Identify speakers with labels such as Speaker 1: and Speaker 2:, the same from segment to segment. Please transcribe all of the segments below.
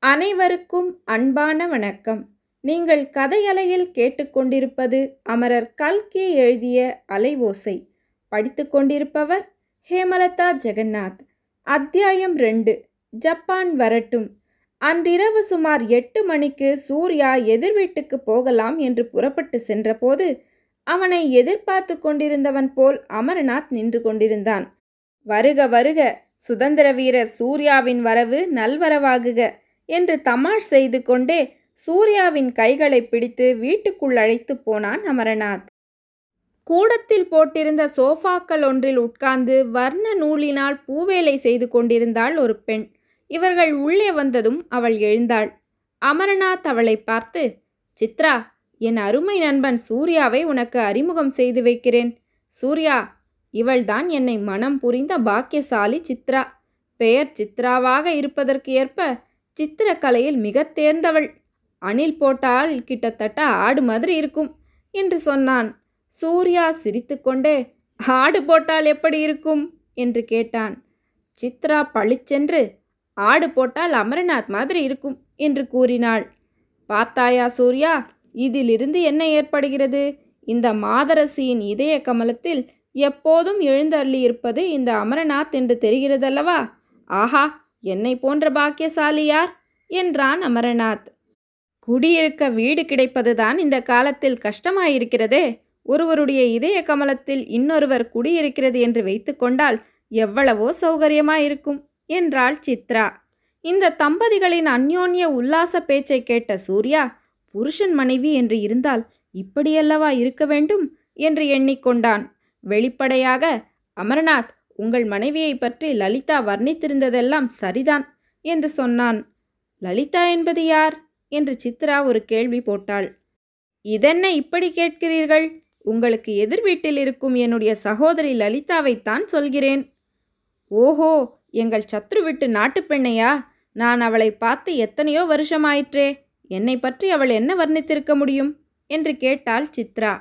Speaker 1: அனைவருக்கும் அன்பான வணக்கம். நீங்கள் கதையலையில் கேட்டுக்கொண்டிருப்பது அமரர் கல்கி எழுதிய அலைவோசை. படித்துக் கொண்டிருப்பவர் ஹேமலதா ஜெகநாத். அத்தியாயம் ரெண்டு ஜப்பான் வரட்டும். அன்றிரவு சுமார் எட்டு மணிக்கு சூர்யா எதிர் வீட்டுக்கு போகலாம் என்று புறப்பட்டு சென்றபோது அவனை எதிர்பார்த்து கொண்டிருந்தவன் போல் அமரநாத் நின்று கொண்டிருந்தான். வருக வருக சுதந்திர வீரர் சூர்யாவின் வரவு நல்வரவாகுக. என்று தமாஷ் செய்து கொண்டே சூர்யாவின் கைகளை பிடித்து வீட்டுக்குள் அழைத்து போனான் அமரநாத். கூடத்தில் போட்டிருந்த சோஃபாக்கள் ஒன்றில் உட்கார்ந்து வர்ண நூலினால் பூவேலை செய்து கொண்டிருந்தாள் ஒரு பெண். இவர்கள் உள்ளே வந்ததும் அவள் எழுந்தாள். அமரநாத் அவளை பார்த்து சித்ரா என் அருமை நண்பன் சூர்யாவை உனக்கு அறிமுகம் செய்து வைக்கிறேன். சூர்யா இவள்தான் என்னை மனம் புரிந்த பாக்கியசாலி சித்ரா. பெயர் சித்ராவாக இருப்பதற்கு ஏற்ப சித்திரக்கலையில் மிக தேர்ந்தவள். அணில் போட்டால் கிட்டத்தட்ட ஆடு மாதிரி இருக்கும் என்று சொன்னான். சூர்யா சிரித்துக்கொண்டே ஆடு போட்டால் எப்படி இருக்கும்? என்று கேட்டான். சித்ரா பளிச்சென்று ஆடு போட்டால் அமரநாத் மாதிரி இருக்கும் என்று கூறினாள். பார்த்தாயா சூர்யா இதிலிருந்து என்ன ஏற்படுகிறது? இந்த மாதரசியின் இதய கமலத்தில் எப்போதும் எழுந்தருளியிருப்பது இந்த அமரநாத் என்று தெரிகிறதல்லவா? ஆஹா என்னை போன்ற பாக்கியசாலி யார் என்றான் அமரநாத். குடியிருக்க வீடு கிடைப்பதுதான் இந்த காலத்தில் கஷ்டமாயிருக்கிறதே. ஒருவருடைய இதய கமலத்தில் இன்னொருவர் குடியிருக்கிறது என்று வைத்துக்கொண்டால் எவ்வளவோ சௌகரியமாயிருக்கும் என்றாள் சித்ரா. இந்த தம்பதிகளின் அந்யோன்ய உல்லாச பேச்சை கேட்ட சூர்யா புருஷன் மனைவி என்று இருந்தால் இப்படியல்லவா இருக்க வேண்டும் என்று எண்ணிக்கொண்டான். வெளிப்படையாக அமரநாத் உங்கள் மனைவியை பற்றி லலிதா வர்ணித்திருந்ததெல்லாம் சரிதான் என்று சொன்னான். லலிதா என்பது யார்? என்று சித்ரா ஒரு கேள்வி போட்டாள். இதென்ன இப்படி கேட்கிறீர்கள்? உங்களுக்கு எதிர் வீட்டில் இருக்கும் என்னுடைய சகோதரி லலிதாவைத்தான் சொல்கிறேன். ஓஹோ எங்கள் சத்ரு விட்டு நாட்டுப்பெண்ணையா நான் அவளை பார்த்து எத்தனையோ வருஷமாயிற்றே. என்னை பற்றி அவள் என்ன வர்ணித்திருக்க முடியும்? என்று கேட்டாள் சித்ரா.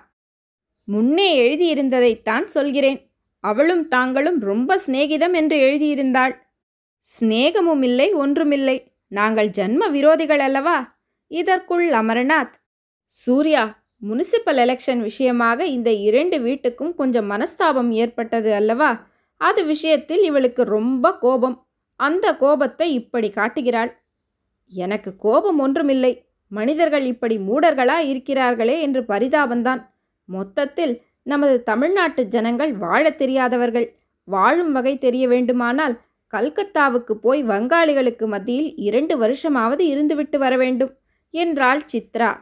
Speaker 1: முன்னே எழுதியிருந்ததைத்தான் சொல்கிறேன். அவளும் தாங்களும் ரொம்ப சிநேகிதம் என்று எழுதியிருந்தாள். சிநேகமும் இல்லை ஒன்றுமில்லை. நாங்கள் ஜன்ம விரோதிகள் அல்லவா? இதற்குள் அமரநாத் சூர்யா முனிசிபல் எலெக்ஷன் விஷயமாக இந்த இரண்டு வீட்டுக்கும் கொஞ்சம் மனஸ்தாபம் ஏற்பட்டது அல்லவா? அது விஷயத்தில் இவளுக்கு ரொம்ப கோபம். அந்த கோபத்தை இப்படி காட்டுகிறாள். எனக்கு கோபம் ஒன்றுமில்லை. மனிதர்கள் இப்படி மூடர்களா இருக்கிறார்களே என்று பரிதாபந்தான் மொத்தத்தில் நமது தமிழ்நாட்டு ஜனங்கள் வாழத் தெரியாதவர்கள். வாழும் வகை தெரிய வேண்டுமானால் கல்கத்தாவுக்கு போய் வங்காளிகளுக்கு மத்தியில் இரண்டு வருஷமாவது இருந்துவிட்டு வர வேண்டும் என்றாள் சித்ரா.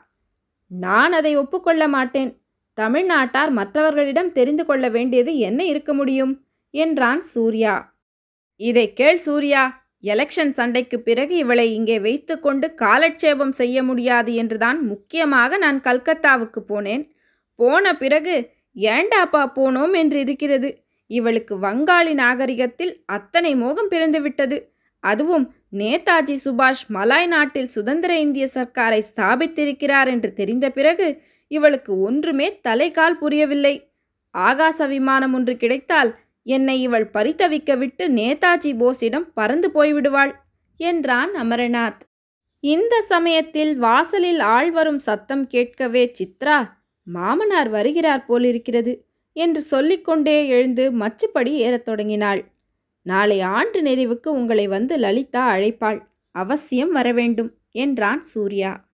Speaker 1: நான் அதை ஒப்புக்கொள்ள மாட்டேன். தமிழ்நாட்டார் மற்றவர்களிடம் தெரிந்து கொள்ள வேண்டியது என்ன இருக்க முடியும்? என்றான் சூர்யா. இதை கேள் சூர்யா எலெக்ஷன் சண்டைக்கு பிறகு இவளை இங்கே வைத்துக்கொண்டு காலட்சேபம் செய்ய முடியாது என்றுதான் முக்கியமாக நான் கல்கத்தாவுக்கு போனேன். போன பிறகு ஏண்டாப்பா போனோம் என்று இருக்கிறது? இவளுக்கு வங்காளி நாகரிகத்தில் அத்தனை மோகம் பிறந்துவிட்டது. அதுவும் நேதாஜி சுபாஷ் மலாய் நாட்டில் சுதந்திர இந்திய சர்க்காரை ஸ்தாபித்திருக்கிறார் என்று தெரிந்த பிறகு இவளுக்கு ஒன்றுமே தலைகால் புரியவில்லை. ஆகாச விமானம் ஒன்று கிடைத்தால் என்னை இவள் பரித்தவிக்க விட்டு நேதாஜி போஸிடம் பறந்து போய்விடுவாள் என்றான் அமரநாத். இந்த சமயத்தில் வாசலில் ஆள் வரும் சத்தம் கேட்கவே சித்ரா மாமனார் வருகிறார் போலிருக்கிறது. என்று சொல்லிக்கொண்டே எழுந்து மச்சுப்படி ஏறத் தொடங்கினாள். நாளை ஆண்டு நிறைவுக்கு உங்களை வந்து லலிதா அழைப்பாள். அவசியம் வரவேண்டும் என்றான் சூர்யா.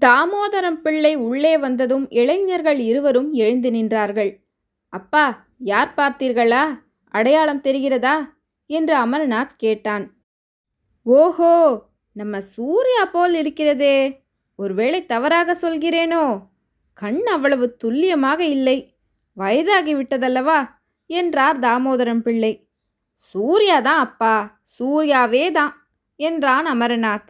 Speaker 1: தாமோதரம் பிள்ளை உள்ளே வந்ததும் இளைஞர்கள் இருவரும் எழுந்து நின்றார்கள். அப்பா யார் பார்த்தீர்களா? அடையாளம் தெரிகிறதா? என்று அமர்நாத் கேட்டான். ஓஹோ நம்ம சூர்யா போல் இருக்கிறதே. ஒருவேளை தவறாக சொல்கிறேனோ? கண் அவ்வளவு துல்லியமாக இல்லை. வயதாகிவிட்டதல்லவா என்றார் தாமோதரம் பிள்ளை. சூர்யா தான் அப்பா. சூர்யாவே தான் என்றான் அமரநாத்.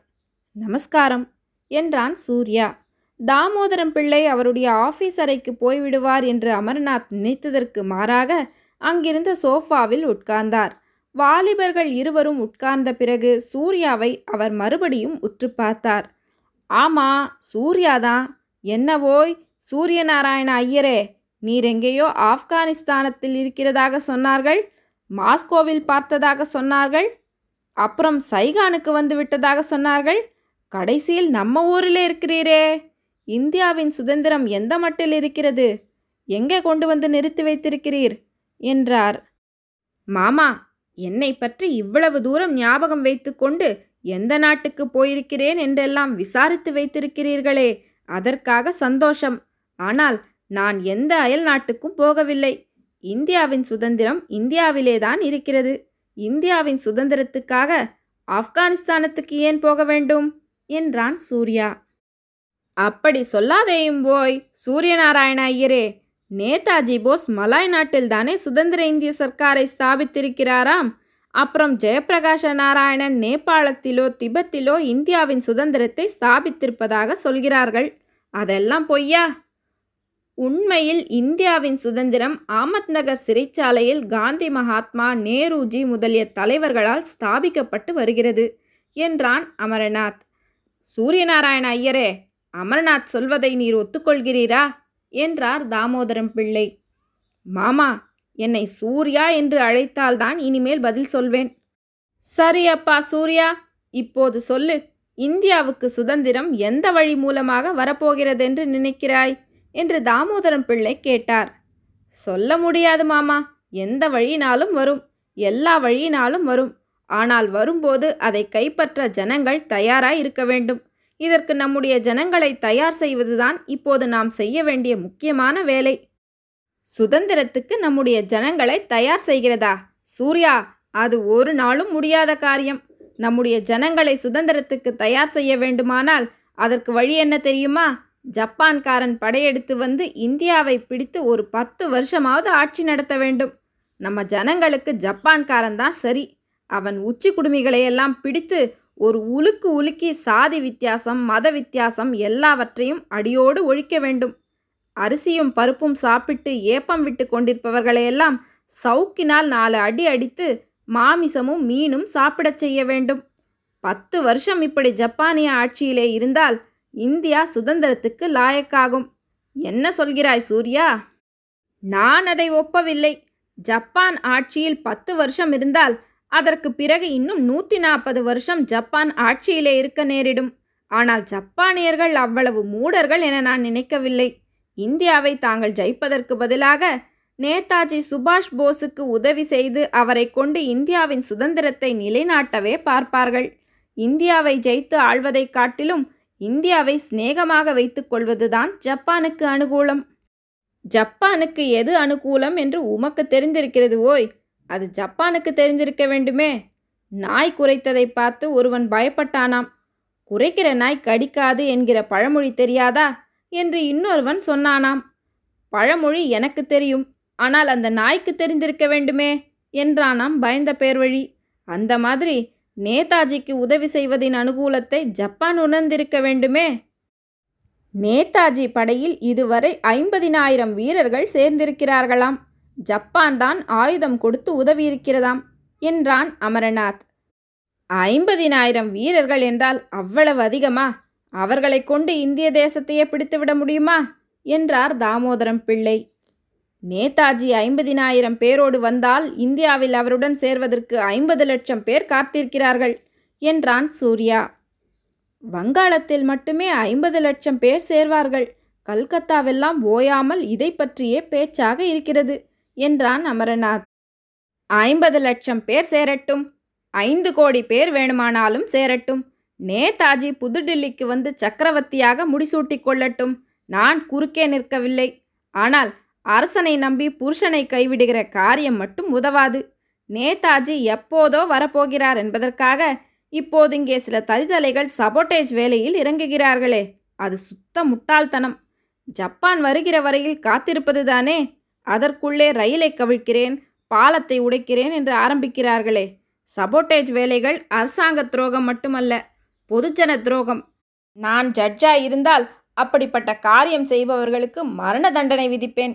Speaker 1: நமஸ்காரம் என்றான் சூர்யா. தாமோதரம் பிள்ளை அவருடைய ஆஃபீஸ் அறைக்கு போய்விடுவார் என்று அமர்நாத் நினைத்ததற்கு மாறாக அங்கிருந்த சோஃபாவில் உட்கார்ந்தார். வாலிபர்கள் இருவரும் உட்கார்ந்த பிறகு சூர்யாவை அவர் மறுபடியும் உற்று பார்த்தார். ஆமா சூர்யாதான் என்னவோய் சூரியநாராயண ஐயரே நீர் எங்கேயோ ஆப்கானிஸ்தானத்தில் இருக்கிறதாக சொன்னார்கள் மாஸ்கோவில் பார்த்ததாக சொன்னார்கள் அப்புறம் சைகானுக்கு வந்து விட்டதாக சொன்னார்கள் கடைசியில் நம்ம ஊரில் இருக்கிறீரே இந்தியாவின் சுதந்திரம் எந்த மட்டில் இருக்கிறது எங்கே கொண்டு வந்து நிறுத்தி வைத்திருக்கிறீர் என்றார். மாமா என்னை பற்றி இவ்வளவு தூரம் ஞாபகம் வைத்துக்கொண்டு எந்த நாட்டுக்கு போயிருக்கிறேன் என்றெல்லாம் விசாரித்து வைத்திருக்கிறீர்களே அதற்காக சந்தோஷம் ஆனால் நான் எந்த அயல் நாட்டுக்கும் போகவில்லை. இந்தியாவின் சுதந்திரம் இந்தியாவிலேதான் இருக்கிறது. இந்தியாவின் சுதந்திரத்துக்காக ஆப்கானிஸ்தானத்துக்கு ஏன் போக வேண்டும்? என்றான் சூர்யா. அப்படி சொல்லாதேயும் போய் சூரியநாராயண ஐயரே நேதாஜி போஸ் மலாய் நாட்டில் தானே சுதந்திர இந்திய சர்க்காரை ஸ்தாபித்திருக்கிறாராம்? அப்புறம் ஜெயப்பிரகாஷ நாராயணன் நேபாளத்திலோ திபெத்திலோ இந்தியாவின் சுதந்திரத்தை ஸ்தாபித்திருப்பதாக சொல்கிறார்கள். அதெல்லாம் பொய்யா? உண்மையில் இந்தியாவின் சுதந்திரம் ஆமத் நகர் சிறைச்சாலையில் காந்தி மகாத்மா நேருஜி முதலிய தலைவர்களால் ஸ்தாபிக்கப்பட்டு வருகிறது என்றான் அமரநாத். சூரியநாராயண ஐயரே அமர்நாத் சொல்வதை நீர் ஒத்துக்கொள்கிறீரா? என்றார் தாமோதரம் பிள்ளை. மாமா என்னை சூர்யா என்று அழைத்தால்தான் இனிமேல் பதில் சொல்வேன். சரி அப்பா சூர்யா இப்போது சொல்லு இந்தியாவுக்கு சுதந்திரம் எந்த வழி மூலமாக வரப்போகிறதென்று நினைக்கிறாய்? என்று தாமோதரம் பிள்ளை கேட்டார். சொல்ல முடியாது மாமா எந்த வழியினாலும் வரும் எல்லா வழியினாலும் வரும். ஆனால் வரும்போது அதை கைப்பற்ற ஜனங்கள் தயாராய் இருக்க வேண்டும். இதற்கு நம்முடைய ஜனங்களை தயார் செய்வதுதான் இப்போது நாம் செய்ய வேண்டிய முக்கியமான வேலை. சுதந்திரத்துக்கு நம்முடைய ஜனங்களை தயார் செய்கிறதா? சூர்யா அது ஒரு நாளும் முடியாத காரியம். நம்முடைய ஜனங்களை சுதந்திரத்துக்கு தயார் செய்ய வேண்டுமானால் அதற்கு வழி என்ன தெரியுமா? ஜப்பான்காரன் படையெடுத்து வந்து இந்தியாவை பிடித்து ஒரு பத்து வருஷமாவது ஆட்சி நடத்த வேண்டும். நம்ம ஜனங்களுக்கு ஜப்பான்காரன் தான் சரி. அவன் உச்சி குடுமிகளையெல்லாம் பிடித்து ஒரு உலுக்கு உலுக்கி சாதி வித்தியாசம் மத வித்தியாசம் எல்லாவற்றையும் அடியோடு ஒழிக்க வேண்டும். அரிசியும் பருப்பும் சாப்பிட்டு ஏப்பம் விட்டு கொண்டிருப்பவர்களையெல்லாம் சவுக்கினால் நாலு அடி அடித்து மாமிசமும் மீனும் சாப்பிடச் செய்ய வேண்டும். பத்து வருஷம் இப்படி ஜப்பானிய ஆட்சியிலே இருந்தால் இந்தியா சுதந்திரத்துக்கு லாயக்காகும். என்ன சொல்கிறாய் சூர்யா? நான் அதை ஒப்பவில்லை. ஜப்பான் ஆட்சியில் பத்து வருஷம் இருந்தால் அதற்கு பிறகு இன்னும் நூற்றி நாற்பது வருஷம் ஜப்பான் ஆட்சியிலே இருக்க நேரிடும். ஆனால் ஜப்பானியர்கள் அவ்வளவு மூடர்கள் என நான் நினைக்கவில்லை. இந்தியாவை தாங்கள் ஜெயிப்பதற்கு பதிலாக நேதாஜி சுபாஷ் போஸுக்கு உதவி செய்து அவரை கொண்டு இந்தியாவின் சுதந்திரத்தை நிலைநாட்டவே பார்ப்பார்கள். இந்தியாவை ஜெயித்து ஆள்வதைக் காட்டிலும் இந்தியாவை சிநேகமாக வைத்துக் கொள்வதுதான் ஜப்பானுக்கு அனுகூலம். ஜப்பானுக்கு எது அனுகூலம் என்று உமக்கு தெரிந்திருக்கிறது ஓய். அது ஜப்பானுக்கு தெரிந்திருக்க வேண்டுமே. நாய் குறைத்ததை பார்த்து ஒருவன் பயப்பட்டானாம். குறைக்கிற நாய் கடிக்காது என்கிற பழமொழி தெரியாதா? என்று இன்னொருவன் சொன்னானாம். பழமொழி எனக்கு தெரியும். ஆனால் அந்த நாய்க்கு தெரிந்திருக்க வேண்டுமே? என்றானாம் பயந்த பேர்வழி. அந்த மாதிரி நேதாஜிக்கு உதவி செய்வதின் அனுகூலத்தை ஜப்பான் உணர்ந்திருக்க வேண்டுமே? நேதாஜி படையில் இதுவரை ஐம்பதினாயிரம் வீரர்கள் சேர்ந்திருக்கிறார்களாம். ஜப்பான் தான் ஆயுதம் கொடுத்து உதவியிருக்கிறதாம் என்றான் அமரநாத். ஐம்பதினாயிரம் வீரர்கள் என்றால் அவ்வளவு அதிகமா? அவர்களை கொண்டு இந்திய தேசத்தையே பிடித்துவிட முடியுமா? என்றார் தாமோதரம் பிள்ளை. நேதாஜி ஐம்பதினாயிரம் பேரோடு வந்தால் இந்தியாவில் அவருடன் சேர்வதற்கு ஐம்பது லட்சம் பேர் காத்திருக்கிறார்கள் என்றான் சூர்யா. வங்காளத்தில் மட்டுமே ஐம்பது லட்சம் பேர் சேர்வார்கள். கல்கத்தாவெல்லாம் ஓயாமல் இதை பற்றியே பேச்சாக இருக்கிறது என்றான் அமரநாத். ஐம்பது லட்சம் பேர் சேரட்டும் ஐந்து கோடி பேர் வேணுமானாலும் சேரட்டும். நேதாஜி புதுடில்லிக்கு வந்து சக்கரவர்த்தியாக முடிசூட்டி கொள்ளட்டும். நான் குறுக்கே நிற்கவில்லை. ஆனால் அரசனை நம்பி புருஷனை கைவிடுகிற காரியம் மட்டும் உதவாது. நேதாஜி எப்போதோ வரப்போகிறார் என்பதற்காக இப்போது இங்கே சில தரிதலைகள் சபோட்டேஜ் வேலையில் இறங்குகிறார்களே. அது சுத்த முட்டாள்தனம். ஜப்பான் வருகிற வரையில் காத்திருப்பதுதானே. அதற்குள்ளே ரயிலை கவிழ்க்கிறேன் பாலத்தை உடைக்கிறேன் என்று ஆரம்பிக்கிறார்களே. சபோட்டேஜ் வேலைகள் அரசாங்க துரோகம் மட்டுமல்ல பொதுஜன துரோகம். நான் ஜட்ஜா இருந்தால் அப்படிப்பட்ட காரியம் செய்பவர்களுக்கு மரண தண்டனை விதிப்பேன்.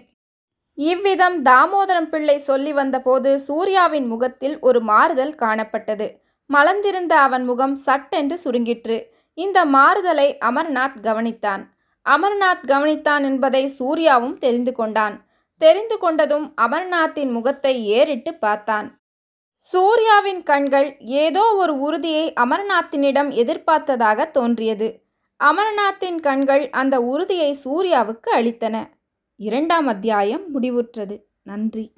Speaker 1: இவ்விதம் தாமோதரம் பிள்ளை சொல்லி வந்தபோது சூர்யாவின் முகத்தில் ஒரு மாறுதல் காணப்பட்டது. மலர்ந்திருந்த அவன் முகம் சட்டென்று சுருங்கிற்று. இந்த மாறுதலை அமர்நாத் கவனித்தான். அமர்நாத் கவனித்தான் என்பதை சூர்யாவும் தெரிந்து கொண்டான். தெரிந்து கொண்டதும் அமர்நாத்தின் முகத்தை ஏறிட்டு பார்த்தான். சூர்யாவின் கண்கள் ஏதோ ஒரு உறுதியை அமர்நாத்தினிடம் எதிர்பார்த்ததாக தோன்றியது. அமர்நாத்தின் கண்கள் அந்த உறுதியை சூர்யாவுக்கு அளித்தன. இரண்டாம் அத்தியாயம் முடிவுற்றது. நன்றி.